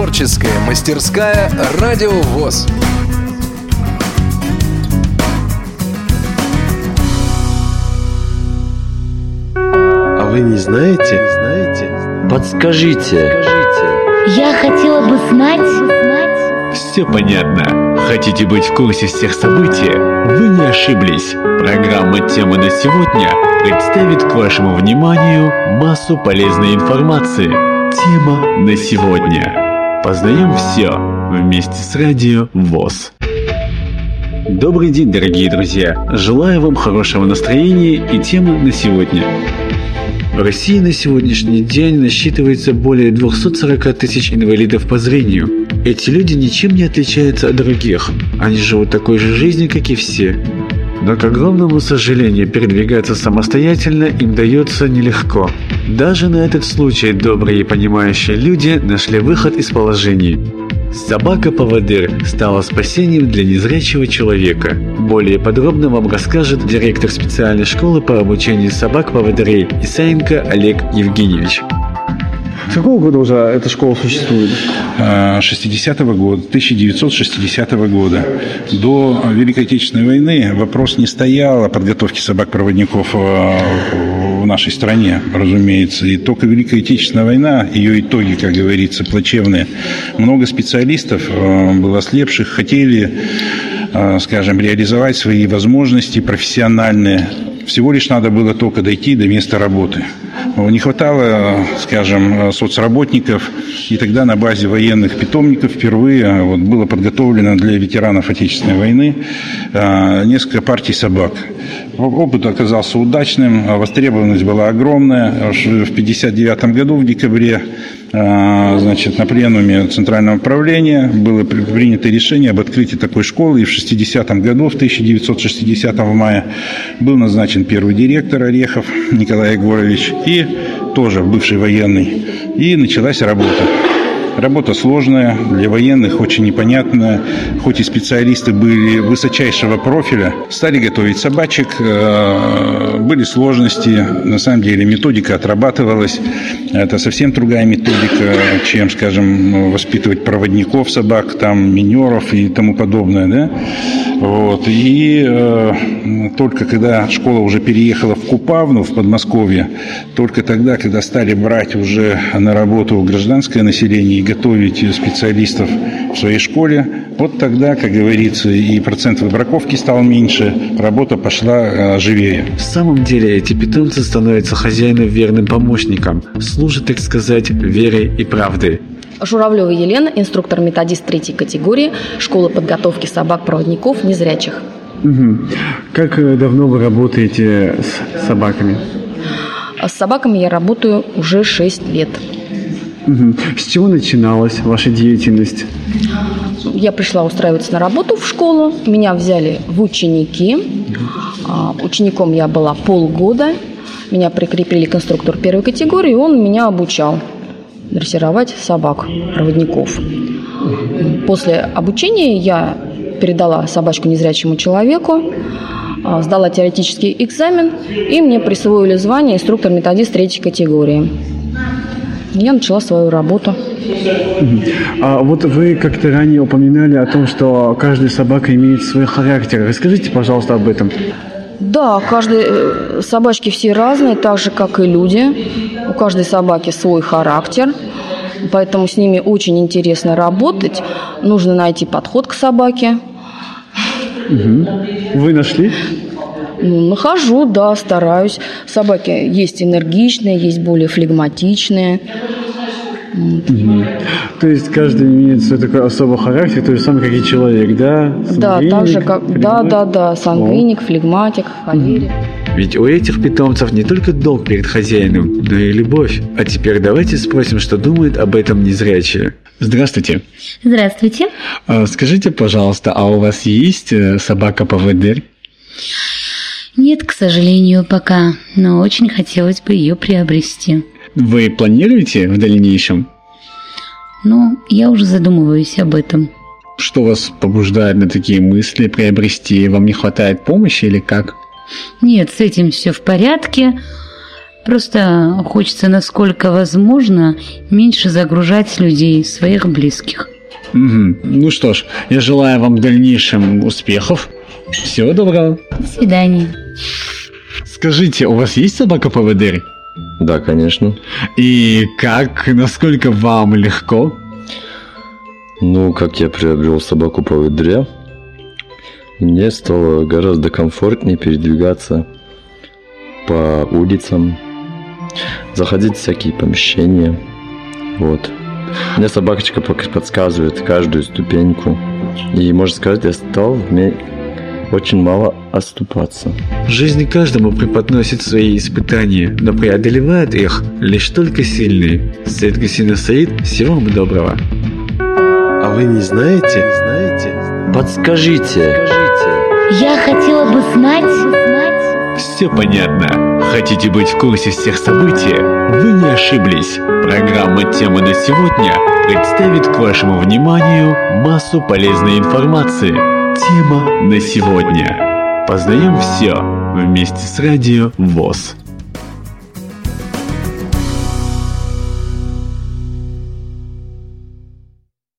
Творческая мастерская «Радио ВОЗ». А вы не знаете? Знаете? Подскажите. Я хотела бы знать... Все понятно. Хотите быть в курсе всех событий? Вы не ошиблись. Программа «Тема на сегодня» представит к вашему вниманию массу полезной информации. Тема на сегодня. Познаем все вместе с радио ВОЗ. Добрый день, дорогие друзья! Желаю вам хорошего настроения и темы на сегодня. В России на сегодняшний день насчитывается более 240 тысяч инвалидов по зрению. Эти люди ничем не отличаются от других. Они живут такой же жизнью, как и все. Но, к огромному сожалению, передвигаться самостоятельно им дается нелегко. Даже на этот случай добрые и понимающие люди нашли выход из положения. Собака-поводырь стала спасением для незрячего человека. Более подробно вам расскажет директор специальной школы по обучению собак-поводырей Исаенко Олег Евгеньевич. С какого года уже эта школа существует? 60-го года, 1960 года. До Великой Отечественной войны вопрос не стоял о подготовке собак-проводников в нашей стране, разумеется. И только Великая Отечественная война, ее итоги, как говорится, плачевные. Много специалистов было ослепших, хотели скажем, реализовать свои возможности профессиональные. Всего лишь надо было только дойти до места работы. Не хватало, скажем, соцработников, и тогда на базе военных питомников впервые вот было подготовлено для ветеранов Отечественной войны несколько партий собак. Опыт оказался удачным, востребованность была огромная. В 1959 году, в декабре, значит, на пленуме Центрального управления было принято решение об открытии такой школы, и в 60 году, в 1960 мая, был назначен первый директор Орехов Николай Егорович, и тоже бывший военный, и началась работа. Работа сложная, для военных очень непонятная. Хоть и специалисты были высочайшего профиля, стали готовить собачек, были сложности. На самом деле методика отрабатывалась. Это совсем другая методика, чем, скажем, воспитывать проводников собак, там, минеров и тому подобное. Да? Вот. И э, только когда школа уже переехала в Купавну, в Подмосковье, только тогда, когда стали брать уже на работу гражданское население и готовить специалистов в своей школе, вот тогда, как говорится, и процент выбраковки стал меньше, работа пошла живее. В самом деле эти питомцы становятся хозяину верным помощником, служат, так сказать, верой и правдой. Журавлева Елена, инструктор-методист третьей категории школы подготовки собак-проводников незрячих. Угу. Как давно вы работаете с собаками? С собаками я работаю уже 6 лет. С чего начиналась ваша деятельность? Я пришла устраиваться на работу в школу. Меня взяли в ученики. Учеником я была полгода. Меня прикрепили к инструктору первой категории, и он меня обучал дрессировать собак, проводников. После обучения я передала собачку незрячему человеку, сдала теоретический экзамен, и мне присвоили звание инструктор-методист третьей категории. Я начала свою работу. А вот вы как-то ранее упоминали о том, что каждая собака имеет свой характер. Расскажите, пожалуйста, об этом. Да, каждые собачки все разные, так же, как и люди. У каждой собаки свой характер, поэтому с ними очень интересно работать. Нужно найти подход к собаке. Угу. Вы нашли? Ну, нахожу, да, стараюсь. Собаки есть энергичные, есть более флегматичные. Угу. То есть каждый имеет свой такой особый характер, то же самое, как и человек, да? Да, так же, как, да, да, да, сангвиник, флегматик, холерик. Ведь у этих питомцев не только долг перед хозяином, но и любовь. А теперь давайте спросим, что думают об этом незрячие. Здравствуйте. Здравствуйте. А, скажите, пожалуйста, а у вас есть собака-поводырь? Нет, к сожалению, пока, но очень хотелось бы ее приобрести. Вы планируете в дальнейшем? Ну, я уже задумываюсь об этом. Что вас побуждает на такие мысли приобрести? Вам не хватает помощи или как? Нет, с этим все в порядке. Просто хочется, насколько возможно, меньше загружать людей, своих близких. Угу. Ну что ж, я желаю вам в дальнейшем успехов. Всего доброго. До свидания. Скажите, у вас есть собака-поводырь? Да, конечно. И как, насколько вам легко? Ну, как я приобрел собаку поводыря, мне стало гораздо комфортнее передвигаться по улицам, заходить в всякие помещения. Вот. Мне собакочка подсказывает каждую ступеньку. И, можно сказать, я стал мне очень мало оступаться. Жизнь каждому преподносит свои испытания, но преодолевают их лишь только сильные. Саид Гусина Саид, всего вам доброго. А вы не знаете? Знаете? Подскажите. Я хотела бы знать... Все понятно. Хотите быть в курсе всех событий? Вы не ошиблись. Программа «Тема на сегодня» представит к вашему вниманию массу полезной информации. Тема на сегодня. Познаем все вместе с радио ВОЗ.